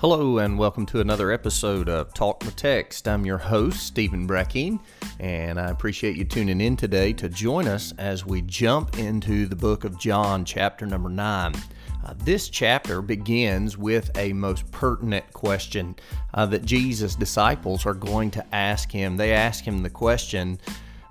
Hello, and welcome to another episode of Talk the Text. I'm your host, Stephen Brecking, and I appreciate you tuning in today to join us as we jump into the book of John, chapter number 9. Uh, this chapter begins with a most pertinent question uh, that Jesus' disciples are going to ask him. They ask him the question,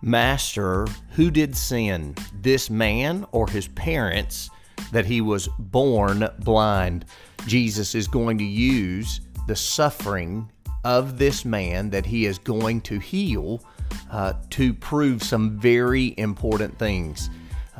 Master, who did sin, this man or his parents, that he was born blind? Jesus is going to use the suffering of this man that he is going to heal uh, to prove some very important things.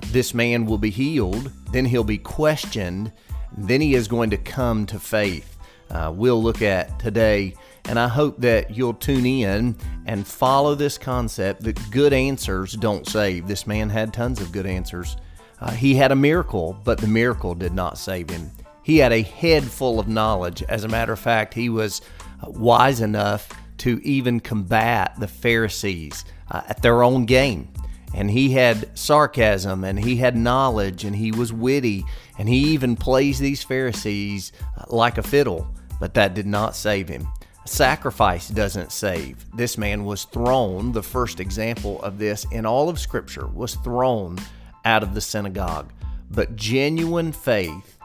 This man will be healed, then he'll be questioned, then he is going to come to faith. Uh, we'll look at today, and I hope that you'll tune in and follow this concept that good answers don't save. This man had tons of good answers. Uh, he had a miracle, but the miracle did not save him. He had a head full of knowledge. As a matter of fact, he was uh, wise enough to even combat the Pharisees uh, at their own game. And he had sarcasm and he had knowledge and he was witty and he even plays these Pharisees uh, like a fiddle, but that did not save him. Sacrifice doesn't save. This man was thrown, the first example of this in all of Scripture, was thrown out of the synagogue. But genuine faith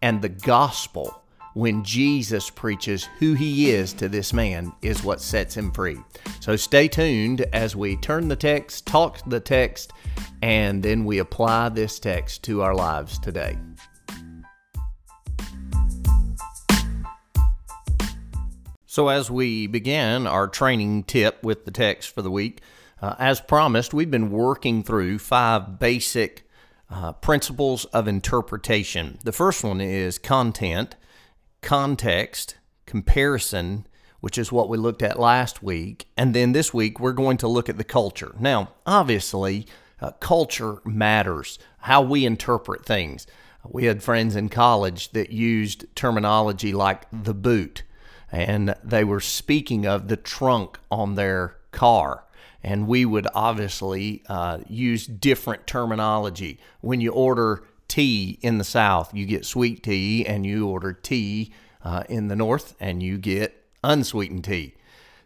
and the gospel, when Jesus preaches who he is to this man, is what sets him free. So stay tuned as we turn the text, talk the text, and then we apply this text to our lives today. So, as we begin our training tip with the text for the week, uh, as promised, we've been working through five basic uh, principles of interpretation. The first one is content, context, comparison, which is what we looked at last week. And then this week, we're going to look at the culture. Now, obviously, uh, culture matters, how we interpret things. We had friends in college that used terminology like the boot, and they were speaking of the trunk on their car and we would obviously uh, use different terminology. When you order tea in the South, you get sweet tea, and you order tea uh, in the North, and you get unsweetened tea.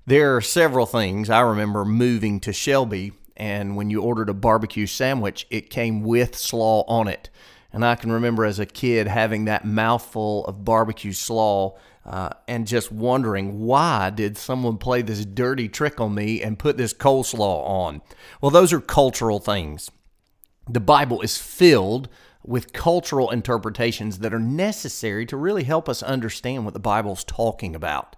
There are several things. I remember moving to Shelby, and when you ordered a barbecue sandwich, it came with slaw on it. And I can remember as a kid having that mouthful of barbecue slaw uh, and just wondering why did someone play this dirty trick on me and put this coleslaw on? Well, those are cultural things. The Bible is filled with cultural interpretations that are necessary to really help us understand what the Bible's talking about.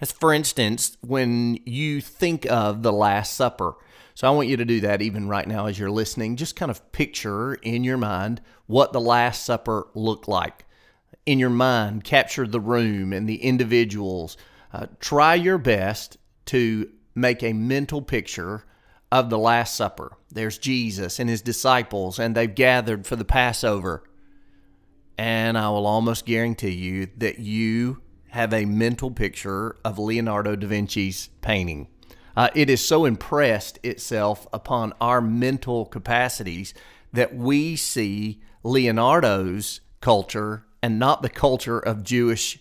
As for instance, when you think of the Last Supper, so I want you to do that even right now as you're listening. Just kind of picture in your mind what the Last Supper looked like in your mind, capture the room and the individuals. Uh, try your best to make a mental picture of the Last Supper. There's Jesus and his disciples, and they've gathered for the Passover. And I will almost guarantee you that you have a mental picture of Leonardo da Vinci's painting. Uh, it is so impressed itself upon our mental capacities that we see Leonardo's culture and not the culture of Jewish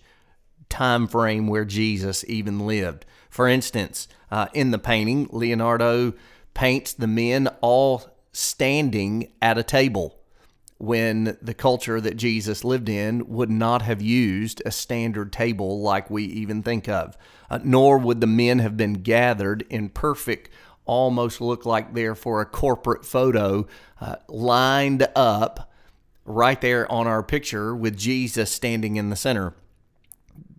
time frame where Jesus even lived. For instance, uh, in the painting, Leonardo paints the men all standing at a table when the culture that Jesus lived in would not have used a standard table like we even think of, uh, nor would the men have been gathered in perfect, almost look like they're for a corporate photo, uh, lined up right there on our picture with Jesus standing in the center.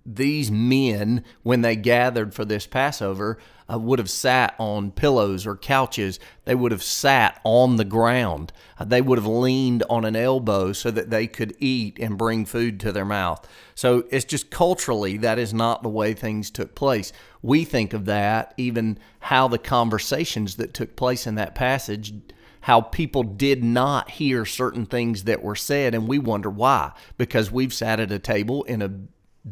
These men, when they gathered for this Passover, uh, would have sat on pillows or couches. They would have sat on the ground. Uh, they would have leaned on an elbow so that they could eat and bring food to their mouth. So it's just culturally, that is not the way things took place. We think of that, even how the conversations that took place in that passage how people did not hear certain things that were said, and we wonder why. Because we've sat at a table in a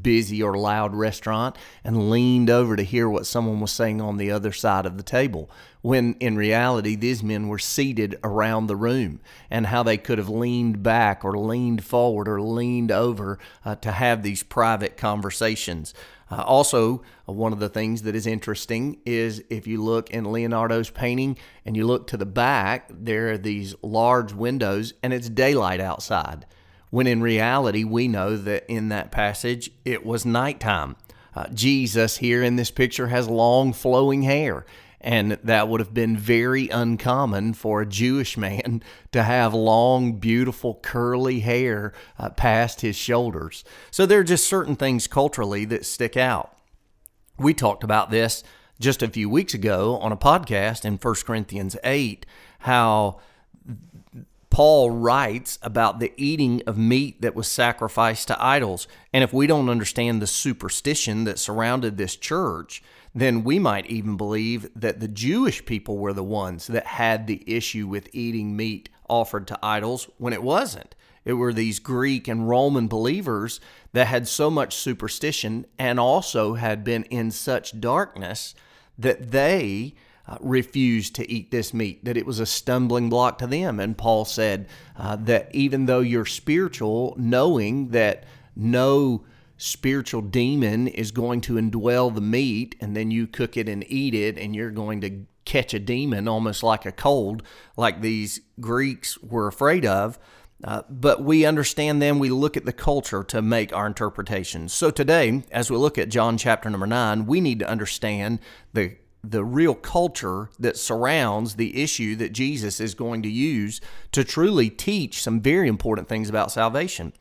busy or loud restaurant and leaned over to hear what someone was saying on the other side of the table. When in reality, these men were seated around the room and how they could have leaned back or leaned forward or leaned over uh, to have these private conversations. Uh, also, one of the things that is interesting is if you look in Leonardo's painting and you look to the back, there are these large windows and it's daylight outside when in reality, we know that in that passage it was nighttime. Uh, Jesus here in this picture has long flowing hair, and that would have been very uncommon for a Jewish man to have long, beautiful, curly hair uh, past his shoulders. So there are just certain things culturally that stick out. We talked about this just a few weeks ago on a podcast in 1 Corinthians 8, how Paul writes about the eating of meat that was sacrificed to idols. And if we don't understand the superstition that surrounded this church, then we might even believe that the Jewish people were the ones that had the issue with eating meat offered to idols when it wasn't. It were these Greek and Roman believers that had so much superstition and also had been in such darkness that they uh, refused to eat this meat, that it was a stumbling block to them. And Paul said uh, that even though you're spiritual, knowing that no spiritual demon is going to indwell the meat, and then you cook it and eat it, and you're going to catch a demon almost like a cold, like these Greeks were afraid of. Uh, but we understand them, we look at the culture to make our interpretations. So today, as we look at John chapter number 9, we need to understand the the real culture that surrounds the issue that Jesus is going to use to truly teach some very important things about salvation.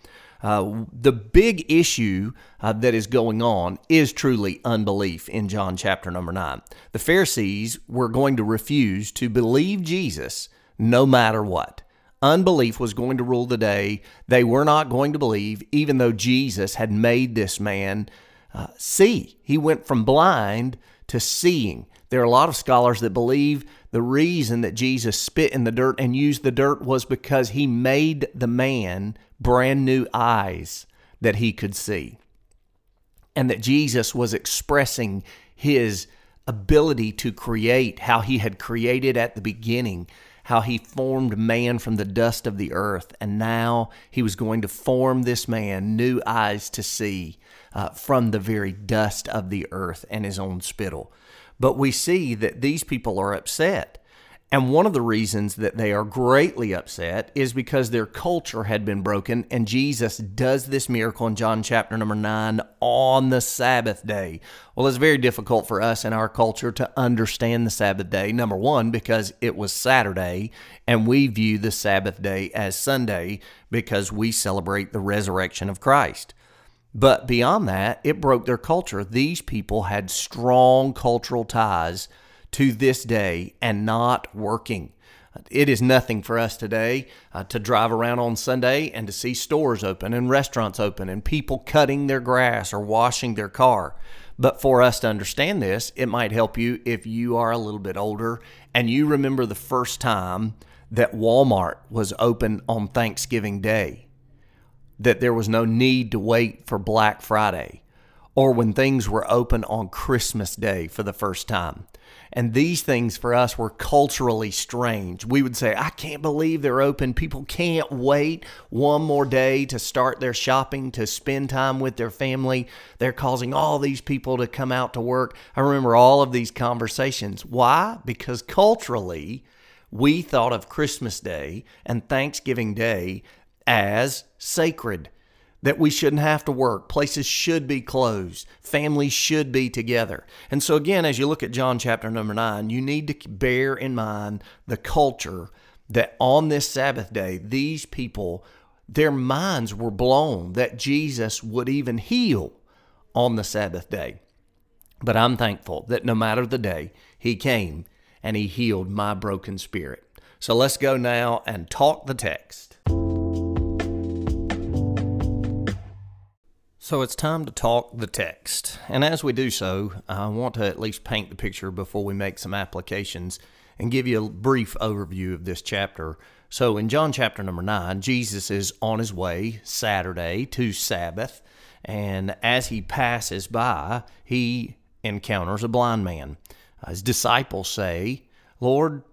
Uh, the big issue uh, that is going on is truly unbelief in John chapter number 9. The Pharisees were going to refuse to believe Jesus no matter what. Unbelief was going to rule the day. They were not going to believe, even though Jesus had made this man uh, see. He went from blind to seeing. There are a lot of scholars that believe the reason that Jesus spit in the dirt and used the dirt was because he made the man brand new eyes that he could see. And that Jesus was expressing his ability to create, how he had created at the beginning, how he formed man from the dust of the earth. And now he was going to form this man new eyes to see uh, from the very dust of the earth and his own spittle. But we see that these people are upset. And one of the reasons that they are greatly upset is because their culture had been broken, and Jesus does this miracle in John chapter number 9 on the Sabbath day. Well, it's very difficult for us in our culture to understand the Sabbath day. Number one, because it was Saturday, and we view the Sabbath day as Sunday because we celebrate the resurrection of Christ. But beyond that, it broke their culture. These people had strong cultural ties to this day and not working. It is nothing for us today uh, to drive around on Sunday and to see stores open and restaurants open and people cutting their grass or washing their car. But for us to understand this, it might help you if you are a little bit older and you remember the first time that Walmart was open on Thanksgiving Day that there was no need to wait for Black Friday or when things were open on Christmas Day for the first time. And these things for us were culturally strange. We would say, I can't believe they're open. People can't wait one more day to start their shopping, to spend time with their family. They're causing all these people to come out to work. I remember all of these conversations. Why? Because culturally, we thought of Christmas Day and Thanksgiving Day as sacred, that we shouldn't have to work. Places should be closed. Families should be together. And so, again, as you look at John chapter number nine, you need to bear in mind the culture that on this Sabbath day, these people, their minds were blown that Jesus would even heal on the Sabbath day. But I'm thankful that no matter the day, He came and He healed my broken spirit. So let's go now and talk the text. So it's time to talk the text. And as we do so, I want to at least paint the picture before we make some applications and give you a brief overview of this chapter. So in John chapter number 9, Jesus is on his way Saturday to Sabbath, And as he passes by, he encounters a blind man. His disciples say, Lord,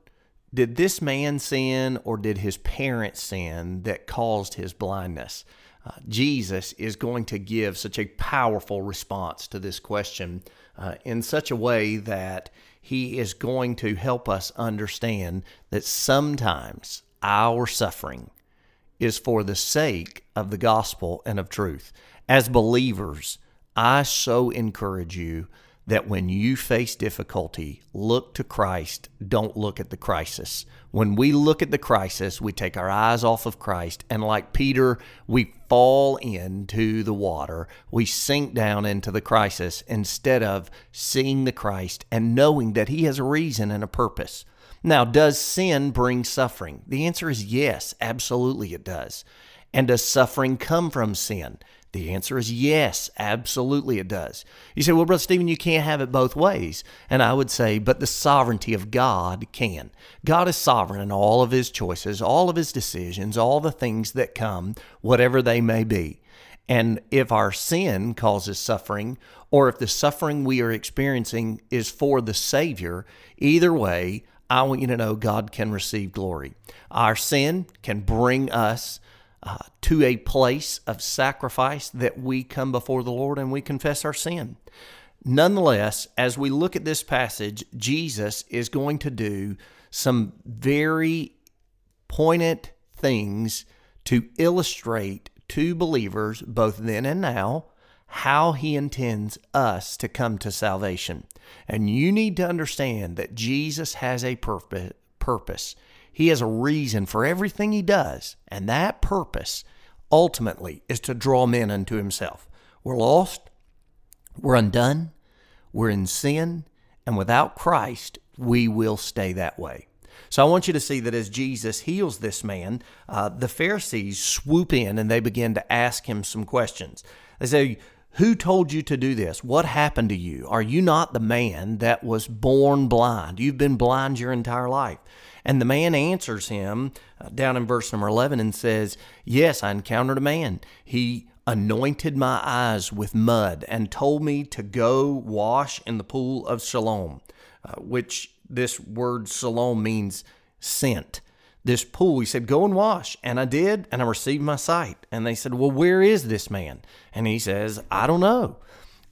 did this man sin or did his parents sin that caused his blindness? Uh, Jesus is going to give such a powerful response to this question uh, in such a way that he is going to help us understand that sometimes our suffering is for the sake of the gospel and of truth. As believers, I so encourage you that when you face difficulty, look to Christ, don't look at the crisis. When we look at the crisis, we take our eyes off of Christ, and like Peter, we fall into the water. We sink down into the crisis instead of seeing the Christ and knowing that He has a reason and a purpose. Now, does sin bring suffering? The answer is yes, absolutely it does. And does suffering come from sin? The answer is yes, absolutely it does. You say, well, Brother Stephen, you can't have it both ways. And I would say, but the sovereignty of God can. God is sovereign in all of his choices, all of his decisions, all the things that come, whatever they may be. And if our sin causes suffering, or if the suffering we are experiencing is for the Savior, either way, I want you to know God can receive glory. Our sin can bring us uh, to a place of sacrifice that we come before the Lord and we confess our sin. Nonetheless, as we look at this passage, Jesus is going to do some very poignant things to illustrate to believers, both then and now, how he intends us to come to salvation. And you need to understand that Jesus has a purpose. He has a reason for everything he does, and that purpose ultimately is to draw men unto himself. We're lost, we're undone, we're in sin, and without Christ, we will stay that way. So I want you to see that as Jesus heals this man, uh, the Pharisees swoop in and they begin to ask him some questions. They say, who told you to do this? What happened to you? Are you not the man that was born blind? You've been blind your entire life. And the man answers him uh, down in verse number 11 and says, Yes, I encountered a man. He anointed my eyes with mud and told me to go wash in the pool of Siloam, uh, which this word Siloam means sent. This pool, he said, Go and wash. And I did, and I received my sight. And they said, Well, where is this man? And he says, I don't know.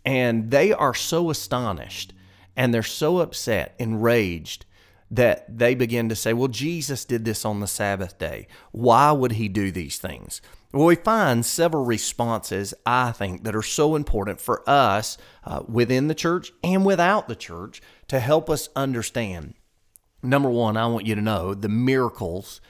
And they are so astonished and they're so upset, enraged that they begin to say, well, Jesus did this on the Sabbath day. Why would he do these things? Well, we find several responses, I think, that are so important for us uh, within the church and without the church to help us understand. Number one, I want you to know the miracles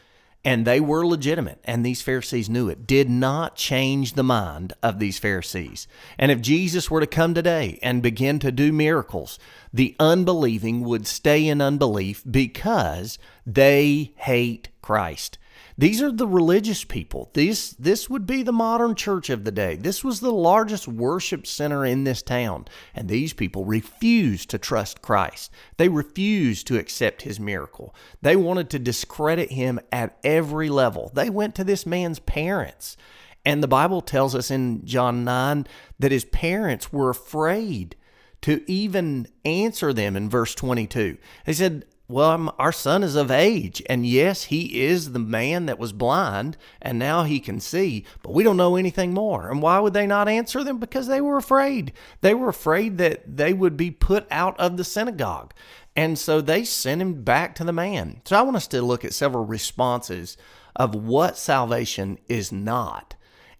and they were legitimate, and these Pharisees knew it, did not change the mind of these Pharisees. And if Jesus were to come today and begin to do miracles, the unbelieving would stay in unbelief because they hate Christ. These are the religious people. This this would be the modern church of the day. This was the largest worship center in this town, and these people refused to trust Christ. They refused to accept his miracle. They wanted to discredit him at every level. They went to this man's parents. And the Bible tells us in John 9 that his parents were afraid to even answer them in verse 22. They said, well, our son is of age, and yes, he is the man that was blind, and now he can see, but we don't know anything more. And why would they not answer them? Because they were afraid. They were afraid that they would be put out of the synagogue. And so they sent him back to the man. So I want us to look at several responses of what salvation is not.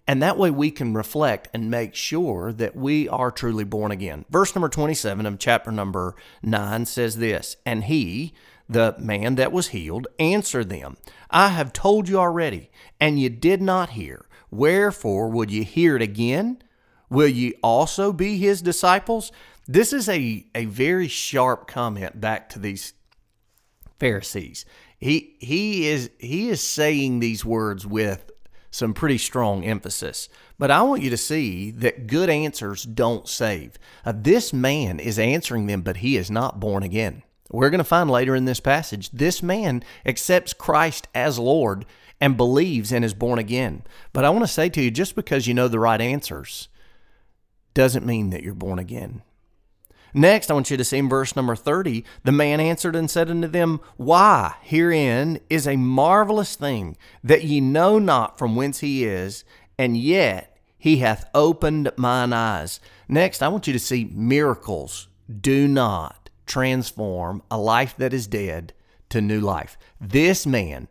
And that way we can reflect and make sure that we are truly born again. Verse number 27 of chapter number 9 says this And he, the man that was healed, answered them, I have told you already, and you did not hear. Wherefore would you hear it again? Will ye also be his disciples? This is a, a very sharp comment back to these Pharisees. He he is he is saying these words with some pretty strong emphasis. But I want you to see that good answers don't save. Uh, this man is answering them, but he is not born again. We're going to find later in this passage this man accepts Christ as Lord and believes and is born again. But I want to say to you just because you know the right answers doesn't mean that you're born again. Next, I want you to see in verse number 30 the man answered and said unto them, Why, herein is a marvelous thing, that ye know not from whence he is, and yet he hath opened mine eyes. Next, I want you to see miracles do not transform a life that is dead to new life. This man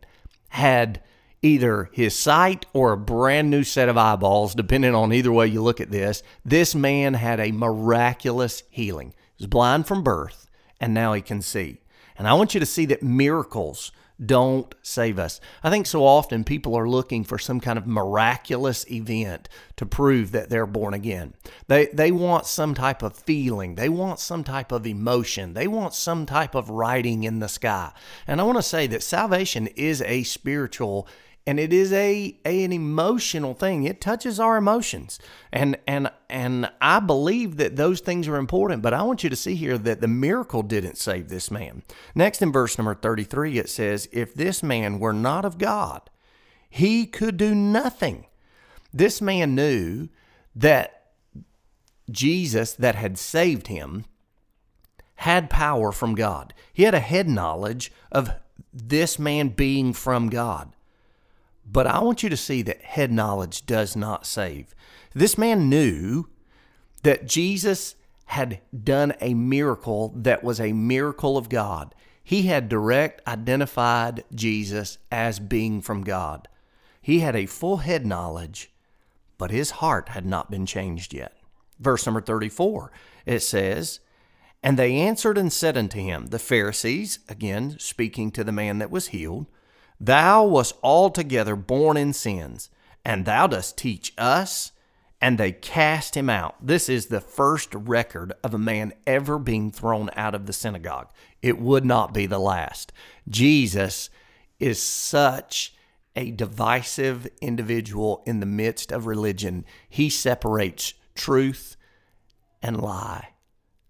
had either his sight or a brand new set of eyeballs, depending on either way you look at this. This man had a miraculous healing. He was blind from birth, and now he can see. And I want you to see that miracles don't save us. I think so often people are looking for some kind of miraculous event to prove that they're born again. They they want some type of feeling, they want some type of emotion, they want some type of writing in the sky. And I want to say that salvation is a spiritual and it is a, a, an emotional thing. It touches our emotions. And and and i believe that those things are important but i want you to see here that the miracle didn't save this man. Next in verse number 33 it says if this man were not of god he could do nothing. This man knew that jesus that had saved him had power from god. He had a head knowledge of this man being from god but I want you to see that head knowledge does not save. This man knew that Jesus had done a miracle that was a miracle of God. He had direct identified Jesus as being from God. He had a full head knowledge, but his heart had not been changed yet. Verse number 34, it says, And they answered and said unto him, the Pharisees, again speaking to the man that was healed, Thou wast altogether born in sins, and thou dost teach us. And they cast him out. This is the first record of a man ever being thrown out of the synagogue. It would not be the last. Jesus is such a divisive individual in the midst of religion. He separates truth and lie,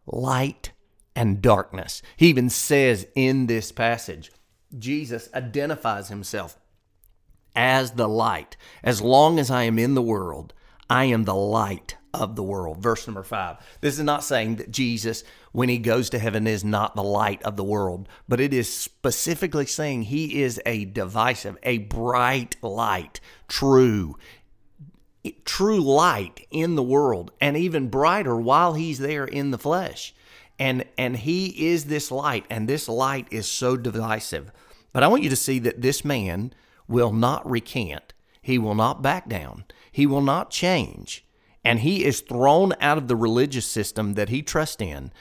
light and darkness. He even says in this passage, Jesus identifies himself as the light. As long as I am in the world, I am the light of the world. Verse number five. This is not saying that Jesus, when he goes to heaven, is not the light of the world, but it is specifically saying he is a divisive, a bright light, true, true light in the world, and even brighter while he's there in the flesh. And and he is this light, and this light is so divisive but I want you to see that this man will not recant. He will not back down. He will not change. And he is thrown out of the religious system that he trusts in.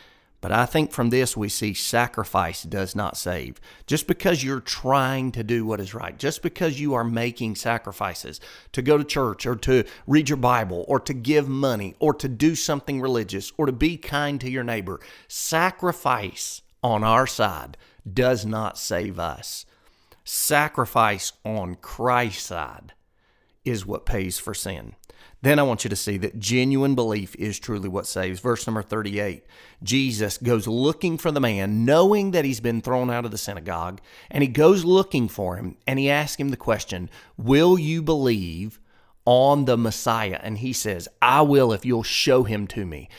But I think from this we see sacrifice does not save. Just because you're trying to do what is right, just because you are making sacrifices to go to church or to read your Bible or to give money or to do something religious or to be kind to your neighbor, sacrifice on our side does not save us. Sacrifice on Christ's side is what pays for sin. Then I want you to see that genuine belief is truly what saves. Verse number 38 Jesus goes looking for the man, knowing that he's been thrown out of the synagogue, and he goes looking for him, and he asks him the question, Will you believe on the Messiah? And he says, I will if you'll show him to me.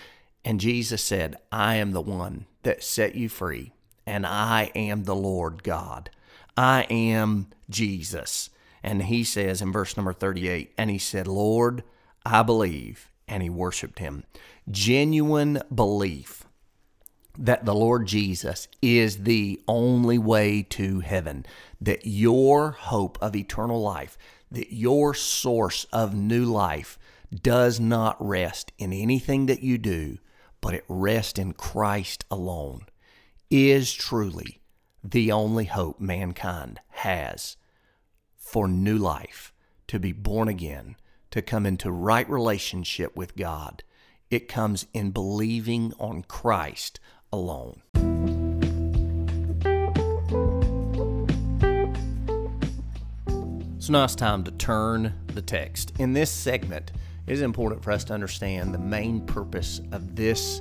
And Jesus said, I am the one that set you free and I am the Lord God. I am Jesus. And he says in verse number 38, and he said, Lord, I believe. And he worshiped him. Genuine belief that the Lord Jesus is the only way to heaven, that your hope of eternal life, that your source of new life does not rest in anything that you do, but it rests in Christ alone is truly the only hope mankind has for new life, to be born again, to come into right relationship with God. It comes in believing on Christ alone. So now it's time to turn the text. In this segment, it is important for us to understand the main purpose of this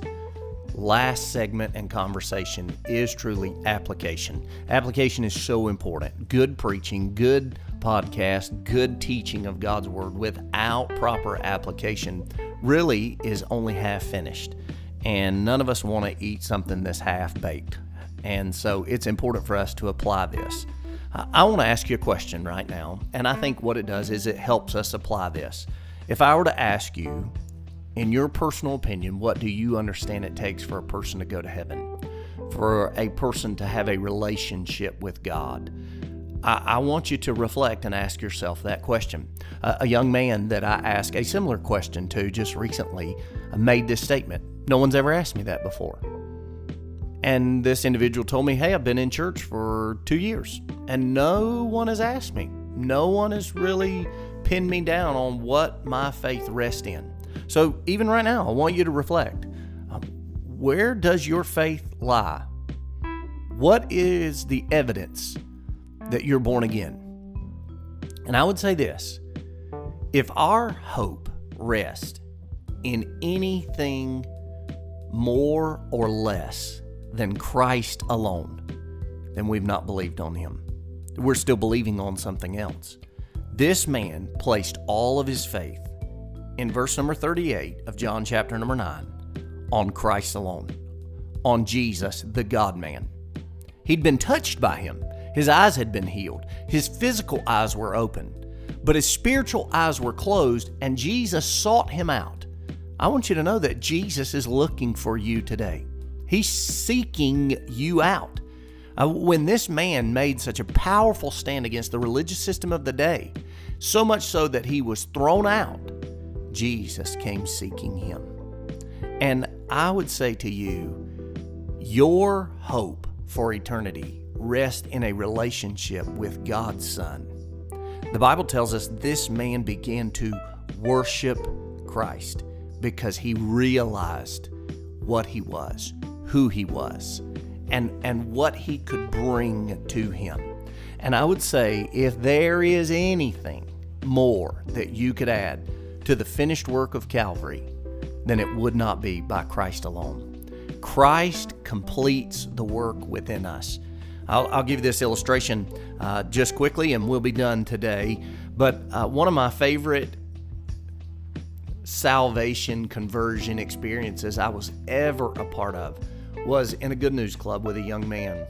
last segment and conversation is truly application. Application is so important. Good preaching, good podcast, good teaching of God's Word without proper application really is only half finished. And none of us want to eat something that's half baked. And so it's important for us to apply this. I want to ask you a question right now, and I think what it does is it helps us apply this. If I were to ask you, in your personal opinion, what do you understand it takes for a person to go to heaven? For a person to have a relationship with God? I, I want you to reflect and ask yourself that question. Uh, a young man that I asked a similar question to just recently made this statement No one's ever asked me that before. And this individual told me, Hey, I've been in church for two years and no one has asked me. No one has really pinned me down on what my faith rests in. So, even right now, I want you to reflect um, where does your faith lie? What is the evidence that you're born again? And I would say this if our hope rests in anything more or less than Christ alone, then we've not believed on him. We're still believing on something else. This man placed all of his faith in verse number 38 of John chapter number 9 on Christ alone, on Jesus, the God man. He'd been touched by him. His eyes had been healed. His physical eyes were open, but his spiritual eyes were closed, and Jesus sought him out. I want you to know that Jesus is looking for you today. He's seeking you out. Uh, when this man made such a powerful stand against the religious system of the day, so much so that he was thrown out, Jesus came seeking him. And I would say to you, your hope for eternity rests in a relationship with God's Son. The Bible tells us this man began to worship Christ because he realized what he was who he was and, and what he could bring to him. And I would say if there is anything more that you could add to the finished work of Calvary, then it would not be by Christ alone. Christ completes the work within us. I'll, I'll give this illustration uh, just quickly and we'll be done today. But uh, one of my favorite salvation conversion experiences I was ever a part of was in a good news club with a young man.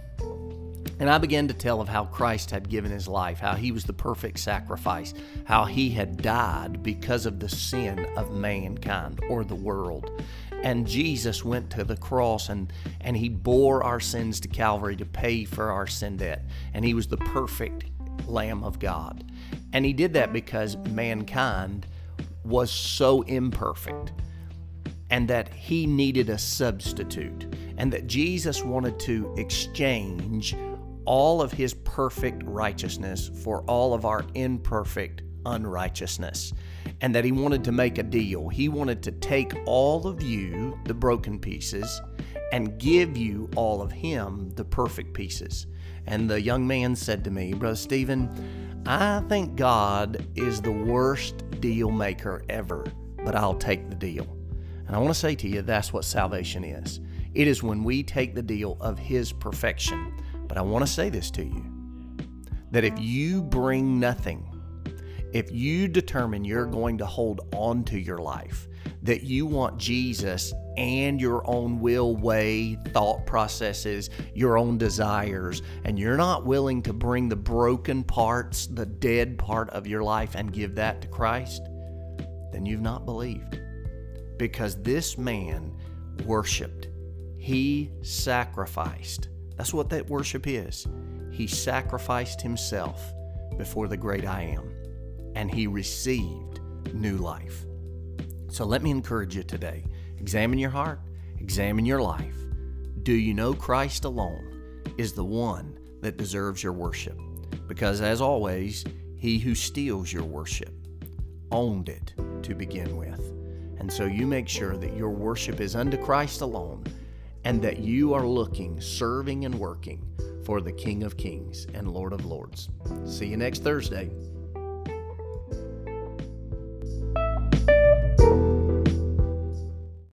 And I began to tell of how Christ had given his life, how he was the perfect sacrifice, how he had died because of the sin of mankind or the world. And Jesus went to the cross and, and he bore our sins to Calvary to pay for our sin debt. And he was the perfect Lamb of God. And he did that because mankind was so imperfect and that he needed a substitute and that Jesus wanted to exchange all of his perfect righteousness for all of our imperfect unrighteousness, and that he wanted to make a deal. He wanted to take all of you, the broken pieces, and give you all of him, the perfect pieces. And the young man said to me, Brother Stephen, I think God is the worst deal maker ever, but I'll take the deal. And I want to say to you, that's what salvation is. It is when we take the deal of His perfection. But I want to say this to you that if you bring nothing, if you determine you're going to hold on to your life, that you want Jesus and your own will, way, thought processes, your own desires, and you're not willing to bring the broken parts, the dead part of your life, and give that to Christ, then you've not believed. Because this man worshiped he sacrificed. That's what that worship is. He sacrificed himself before the great I am, and he received new life. So let me encourage you today examine your heart, examine your life. Do you know Christ alone is the one that deserves your worship? Because as always, he who steals your worship owned it to begin with. And so you make sure that your worship is unto Christ alone and that you are looking, serving, and working for the King of Kings and Lord of Lords. See you next Thursday.